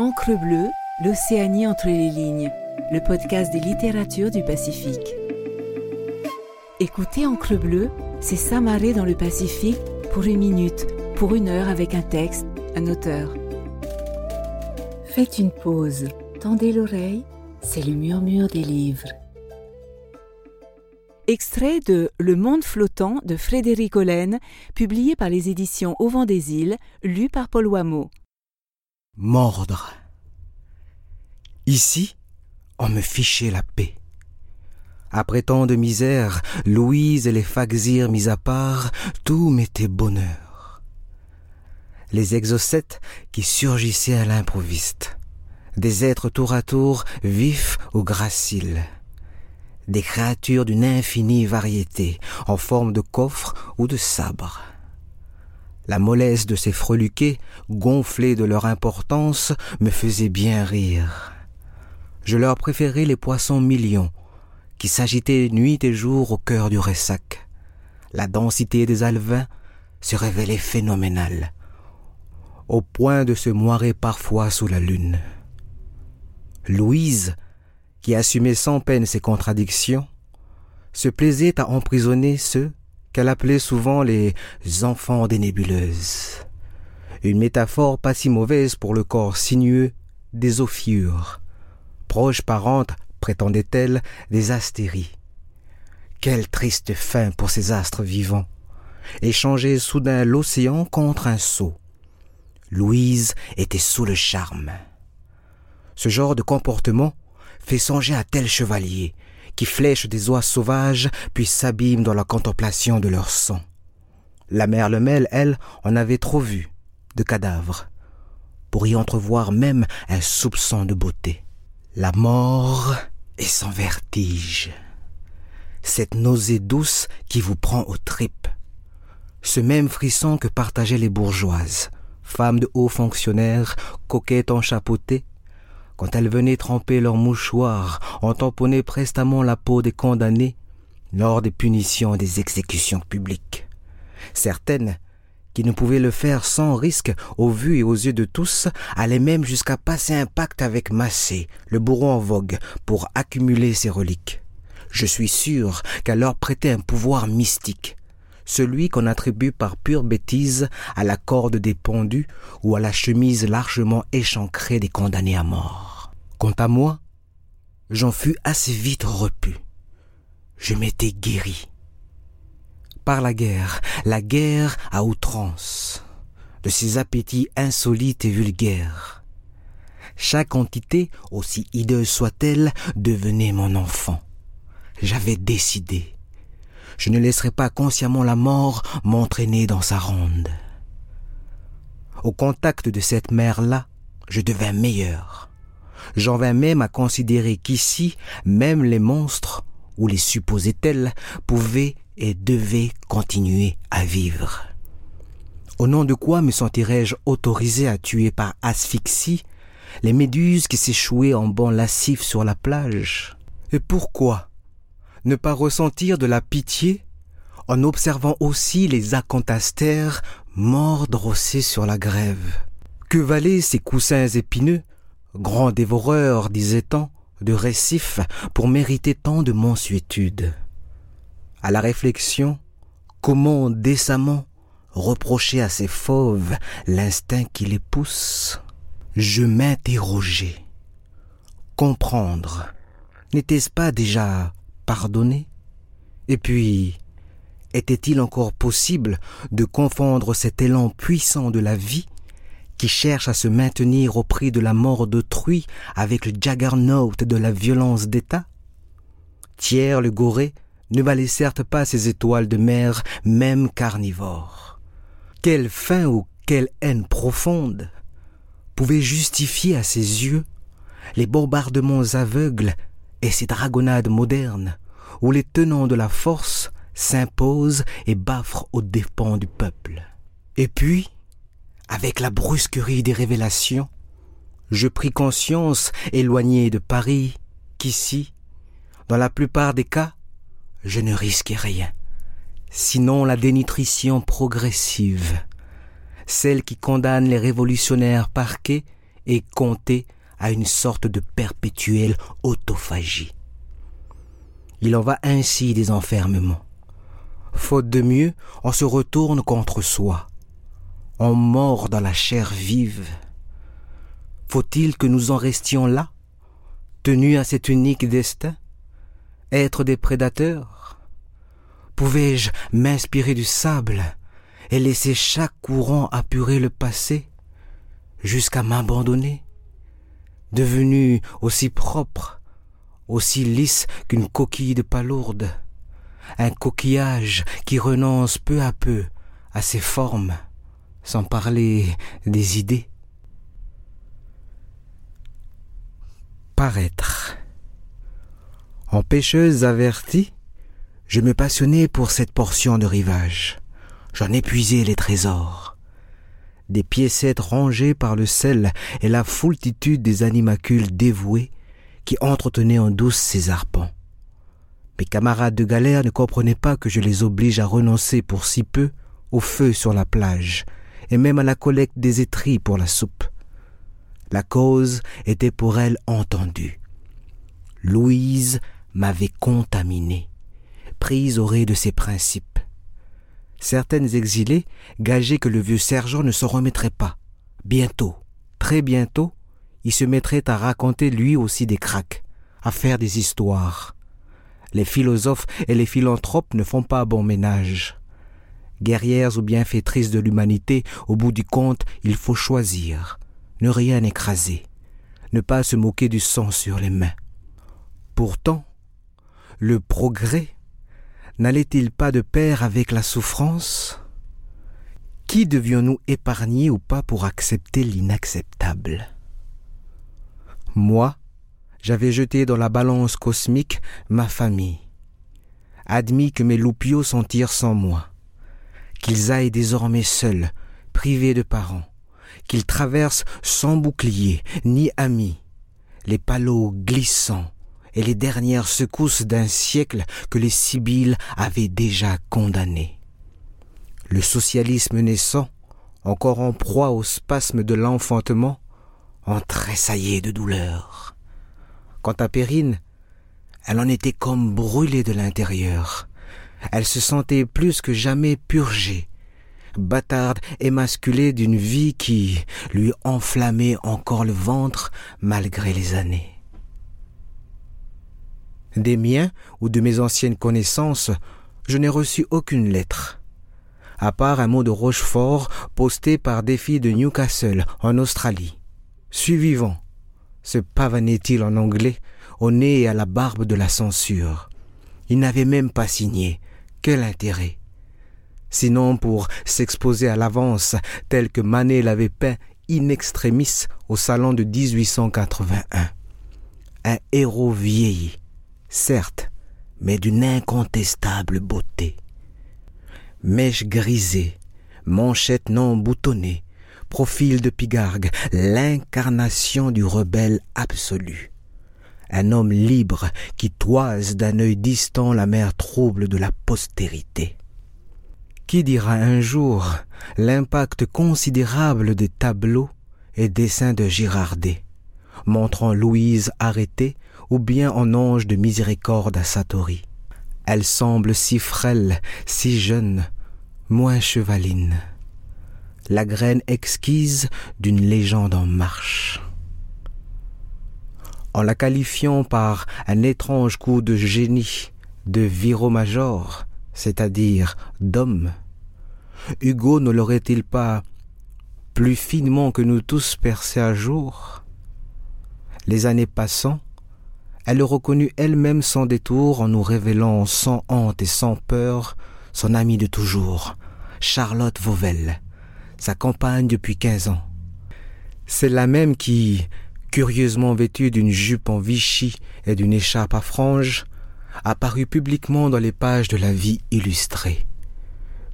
Encre bleue, l'Océanie entre les lignes, le podcast des littératures du Pacifique. Écoutez Encre bleue, c'est s'amarrer dans le Pacifique pour une minute, pour une heure avec un texte, un auteur. Faites une pause, tendez l'oreille, c'est le murmure des livres. Extrait de Le monde flottant de Frédéric Hollen, publié par les éditions Au vent des îles, lu par Paul Wameau. Mordre. Ici, on me fichait la paix. Après tant de misère, Louise et les Faxirs mis à part, tout m'était bonheur. Les exocètes qui surgissaient à l'improviste, des êtres tour à tour vifs ou graciles, des créatures d'une infinie variété, en forme de coffre ou de sabre. La mollesse de ces freluquets, gonflés de leur importance, me faisait bien rire. Je leur préférais les poissons millions, qui s'agitaient nuit et jour au cœur du ressac. La densité des alevins se révélait phénoménale, au point de se moirer parfois sous la lune. Louise, qui assumait sans peine ses contradictions, se plaisait à emprisonner ceux qu'elle appelait souvent les enfants des nébuleuses. Une métaphore pas si mauvaise pour le corps sinueux des ophiures, proche parente, prétendait-elle, des astéries. Quelle triste fin pour ces astres vivants, échanger soudain l'océan contre un seau. Louise était sous le charme. Ce genre de comportement fait songer à tel chevalier qui flèchent des oies sauvages puis s'abîment dans la contemplation de leur sang. La mère Lemel, elle, en avait trop vu de cadavres, pour y entrevoir même un soupçon de beauté. La mort est sans vertige. Cette nausée douce qui vous prend aux tripes. Ce même frisson que partageaient les bourgeoises, femmes de hauts fonctionnaires, coquettes enchapeautées, quand elles venaient tremper leurs mouchoirs, en tamponner prestamment la peau des condamnés lors des punitions et des exécutions publiques. Certaines, qui ne pouvaient le faire sans risque au vu et aux yeux de tous, allaient même jusqu'à passer un pacte avec Massé, le bourreau en vogue, pour accumuler ses reliques. Je suis sûr qu'elle leur prêtait un pouvoir mystique, celui qu'on attribue par pure bêtise à la corde des pendus ou à la chemise largement échancrée des condamnés à mort. Quant à moi, j'en fus assez vite repu. Je m'étais guéri par la guerre, la guerre à outrance, de ses appétits insolites et vulgaires. Chaque entité, aussi hideuse soit-elle, devenait mon enfant. J'avais décidé. Je ne laisserai pas consciemment la mort m'entraîner dans sa ronde. Au contact de cette mère-là, je devins meilleur. J'en vins même à considérer qu'ici, même les monstres, ou les supposés tels, pouvaient et devaient continuer à vivre. Au nom de quoi me sentirais-je autorisé à tuer par asphyxie les méduses qui s'échouaient en bancs lascifs sur la plage? Et pourquoi ne pas ressentir de la pitié en observant aussi les acantastères morts drossés sur la grève? Que valaient ces coussins épineux, grands dévoreurs, disait-on, de récifs pour mériter tant de mansuétude. À la réflexion, comment décemment reprocher à ces fauves l'instinct qui les pousse? Je m'interrogeais. Comprendre, n'était-ce pas déjà pardonner? Et puis, était-il encore possible de confondre cet élan puissant de la vie qui cherche à se maintenir au prix de la mort d'autrui avec le juggernaut de la violence d'État? Thiers le Goré ne valait certes pas ces étoiles de mer, même carnivores. Quelle faim ou quelle haine profonde pouvait justifier à ses yeux les bombardements aveugles et ces dragonnades modernes où les tenants de la force s'imposent et baffrent aux dépens du peuple. Et puis, avec la brusquerie des révélations, je pris conscience, éloigné de Paris, qu'ici, dans la plupart des cas, je ne risquais rien, sinon la dénutrition progressive, celle qui condamne les révolutionnaires parqués et compter à une sorte de perpétuelle autophagie. Il en va ainsi des enfermements. Faute de mieux, on se retourne contre soi. Mord dans la chair vive. Faut-il que nous en restions là, tenus à cet unique destin, être des prédateurs? Pouvais-je m'inspirer du sable et laisser chaque courant apurer le passé jusqu'à m'abandonner, devenu aussi propre, aussi lisse qu'une coquille de palourde, un coquillage qui renonce peu à peu à ses formes, sans parler des idées. Paraître. En pêcheuse avertie, je me passionnais pour cette portion de rivage. J'en épuisais les trésors. Des piécettes rangées par le sel et la foultitude des animacules dévoués qui entretenaient en douce ces arpents. Mes camarades de galère ne comprenaient pas que je les oblige à renoncer pour si peu au feu sur la plage et même à la collecte des étris pour la soupe. La cause était pour elle entendue. Louise m'avait contaminé, prise au ré de ses principes. Certaines exilées gageaient que le vieux sergent ne s'en remettrait pas. Bientôt, très bientôt, il se mettrait à raconter lui aussi des craques, à faire des histoires. Les philosophes et les philanthropes ne font pas bon ménage. Guerrières ou bienfaitrices de l'humanité, au bout du compte, il faut choisir, ne rien écraser, ne pas se moquer du sang sur les mains. Pourtant, le progrès n'allait-il pas de pair avec la souffrance? Qui devions-nous épargner ou pas pour accepter l'inacceptable? Moi, j'avais jeté dans la balance cosmique ma famille, admis que mes loupiaux sont sans moi, qu'ils aillent désormais seuls, privés de parents, qu'ils traversent sans bouclier ni amis, les palots glissants, et les dernières secousses d'un siècle que les Sibylles avaient déjà condamné. Le socialisme naissant, encore en proie au spasme de l'enfantement, en tressaillait de douleur. Quant à Périne, elle en était comme brûlée de l'intérieur. Elle se sentait plus que jamais purgée, bâtarde émasculée d'une vie qui lui enflammait encore le ventre malgré les années. Des miens ou de mes anciennes connaissances, je n'ai reçu aucune lettre, à part un mot de Rochefort posté par des filles de Newcastle, en Australie. Suivant, se pavanait-il en anglais, au nez et à la barbe de la censure. Il n'avait même pas signé. Quel intérêt? Sinon pour s'exposer à l'avance, tel que Manet l'avait peint in extremis au salon de 1881. Un héros vieilli, certes, mais d'une incontestable beauté. Mèche grisée, manchette non boutonnée, profil de pigargue, l'incarnation du rebelle absolu. Un homme libre qui toise d'un œil distant la mer trouble de la postérité. Qui dira un jour l'impact considérable des tableaux et dessins de Girardet, montrant Louise arrêtée ou bien en ange de miséricorde à Satori? Elle semble si frêle, si jeune, moins chevaline. La graine exquise d'une légende en marche. En la qualifiant par un étrange coup de génie, de viro-major, c'est-à-dire d'homme, Hugo ne l'aurait-il pas plus finement que nous tous percé à jour? Les années passant, elle le reconnut elle-même sans détour en nous révélant sans honte et sans peur son amie de toujours, Charlotte Vauvel, sa compagne depuis quinze ans. C'est la même qui, curieusement vêtue d'une jupe en Vichy et d'une écharpe à franges, apparut publiquement dans les pages de la vie illustrée.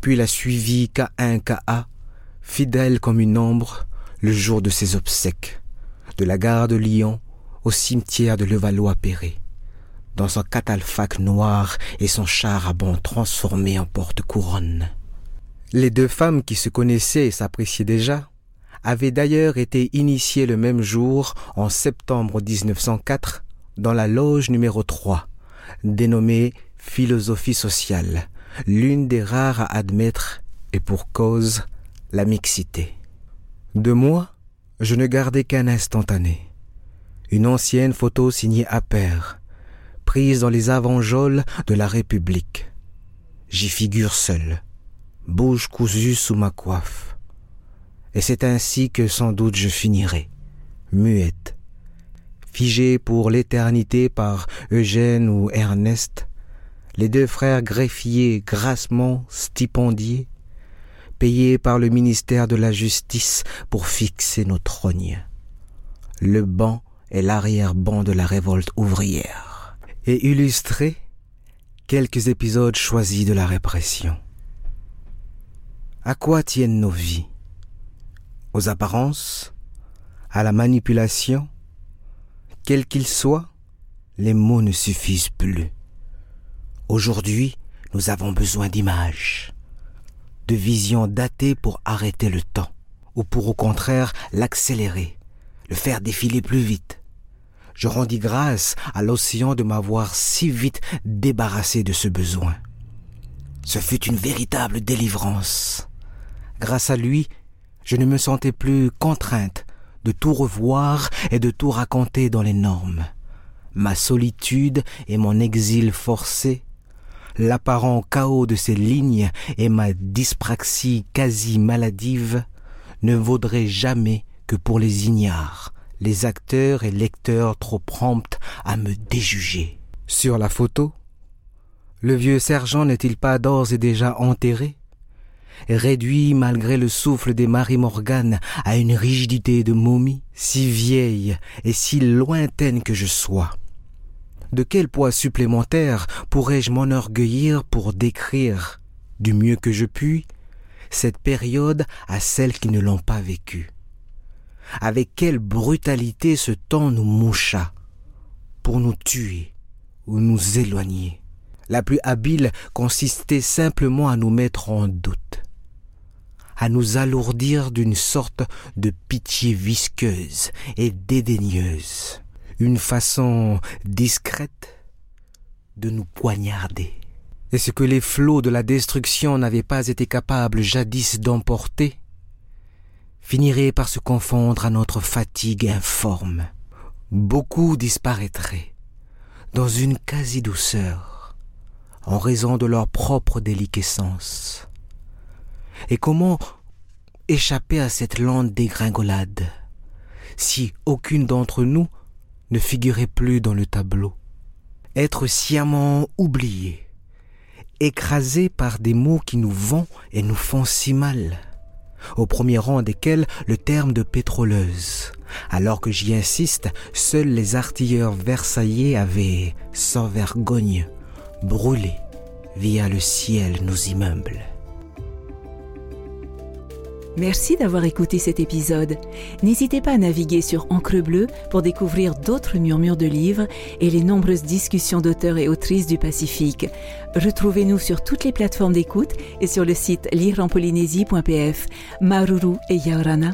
Puis la suivit qu'à un qu'à fidèle comme une ombre, le jour de ses obsèques, de la gare de Lyon au cimetière de Levallois-Perret, dans son catalphaque noir et son char à banc transformé en porte-couronne. Les deux femmes qui se connaissaient et s'appréciaient déjà avait d'ailleurs été initié le même jour, en septembre 1904, dans la loge numéro 3, dénommée Philosophie sociale, l'une des rares à admettre, et pour cause, la mixité. De moi, je ne gardais qu'un instantané. Une ancienne photo signée Appert, prise dans les avant-geôles de la République. J'y figure seul, bouche cousue sous ma coiffe. Et c'est ainsi que sans doute je finirai, muette, figée pour l'éternité par Eugène ou Ernest, les deux frères greffiers grassement stipendiés, payés par le ministère de la Justice pour fixer nos trognes. Le banc est l'arrière-banc de la révolte ouvrière, et illustrer quelques épisodes choisis de la répression. À quoi tiennent nos vies? Aux apparences À la manipulation Quel qu'il soit, les mots ne suffisent plus. Aujourd'hui, nous avons besoin d'images, de visions datées pour arrêter le temps, ou pour au contraire l'accélérer, le faire défiler plus vite. Je rendis grâce à l'océan de m'avoir si vite débarrassé de ce besoin. Ce fut une véritable délivrance. Grâce à lui, je ne me sentais plus contrainte de tout revoir et de tout raconter dans les normes. Ma solitude et mon exil forcé l'apparent chaos de ces lignes et ma dyspraxie quasi maladive ne vaudraient jamais que pour les ignares, les acteurs et lecteurs trop prompts à me déjuger. Sur la photo, le vieux sergent n'est-il pas d'ores et déjà enterré? Réduit malgré le souffle des Marie Morgan à une rigidité de momie, si vieille et si lointaine que je sois de quel poids supplémentaire pourrais-je m'enorgueillir pour décrire, du mieux que je puis, cette période à celles qui ne l'ont pas vécue? Avec quelle brutalité ce temps nous moucha pour nous tuer ou nous éloigner? La plus habile consistait simplement à nous mettre en doute, à nous alourdir d'une sorte de pitié visqueuse et dédaigneuse une façon discrète de nous poignarder. Et ce que les flots de la destruction n'avaient pas été capables jadis d'emporter, finirait par se confondre à notre fatigue informe. Beaucoup disparaîtraient dans une quasi-douceur en raison de leur propre déliquescence. Et comment échapper à cette lente dégringolade si aucune d'entre nous ne figurait plus dans le tableau? Être sciemment oublié, écrasé par des mots qui nous vont et nous font si mal, au premier rang desquels le terme de pétroleuse. Alors que j'y insiste, seuls les artilleurs versaillais avaient, sans vergogne, brûlé via le ciel nos immeubles. Merci d'avoir écouté cet épisode. N'hésitez pas à naviguer sur Encre Bleue pour découvrir d'autres murmures de livres et les nombreuses discussions d'auteurs et autrices du Pacifique. Retrouvez-nous sur toutes les plateformes d'écoute et sur le site lireenpolynésie.pf. Maruru et Yaorana.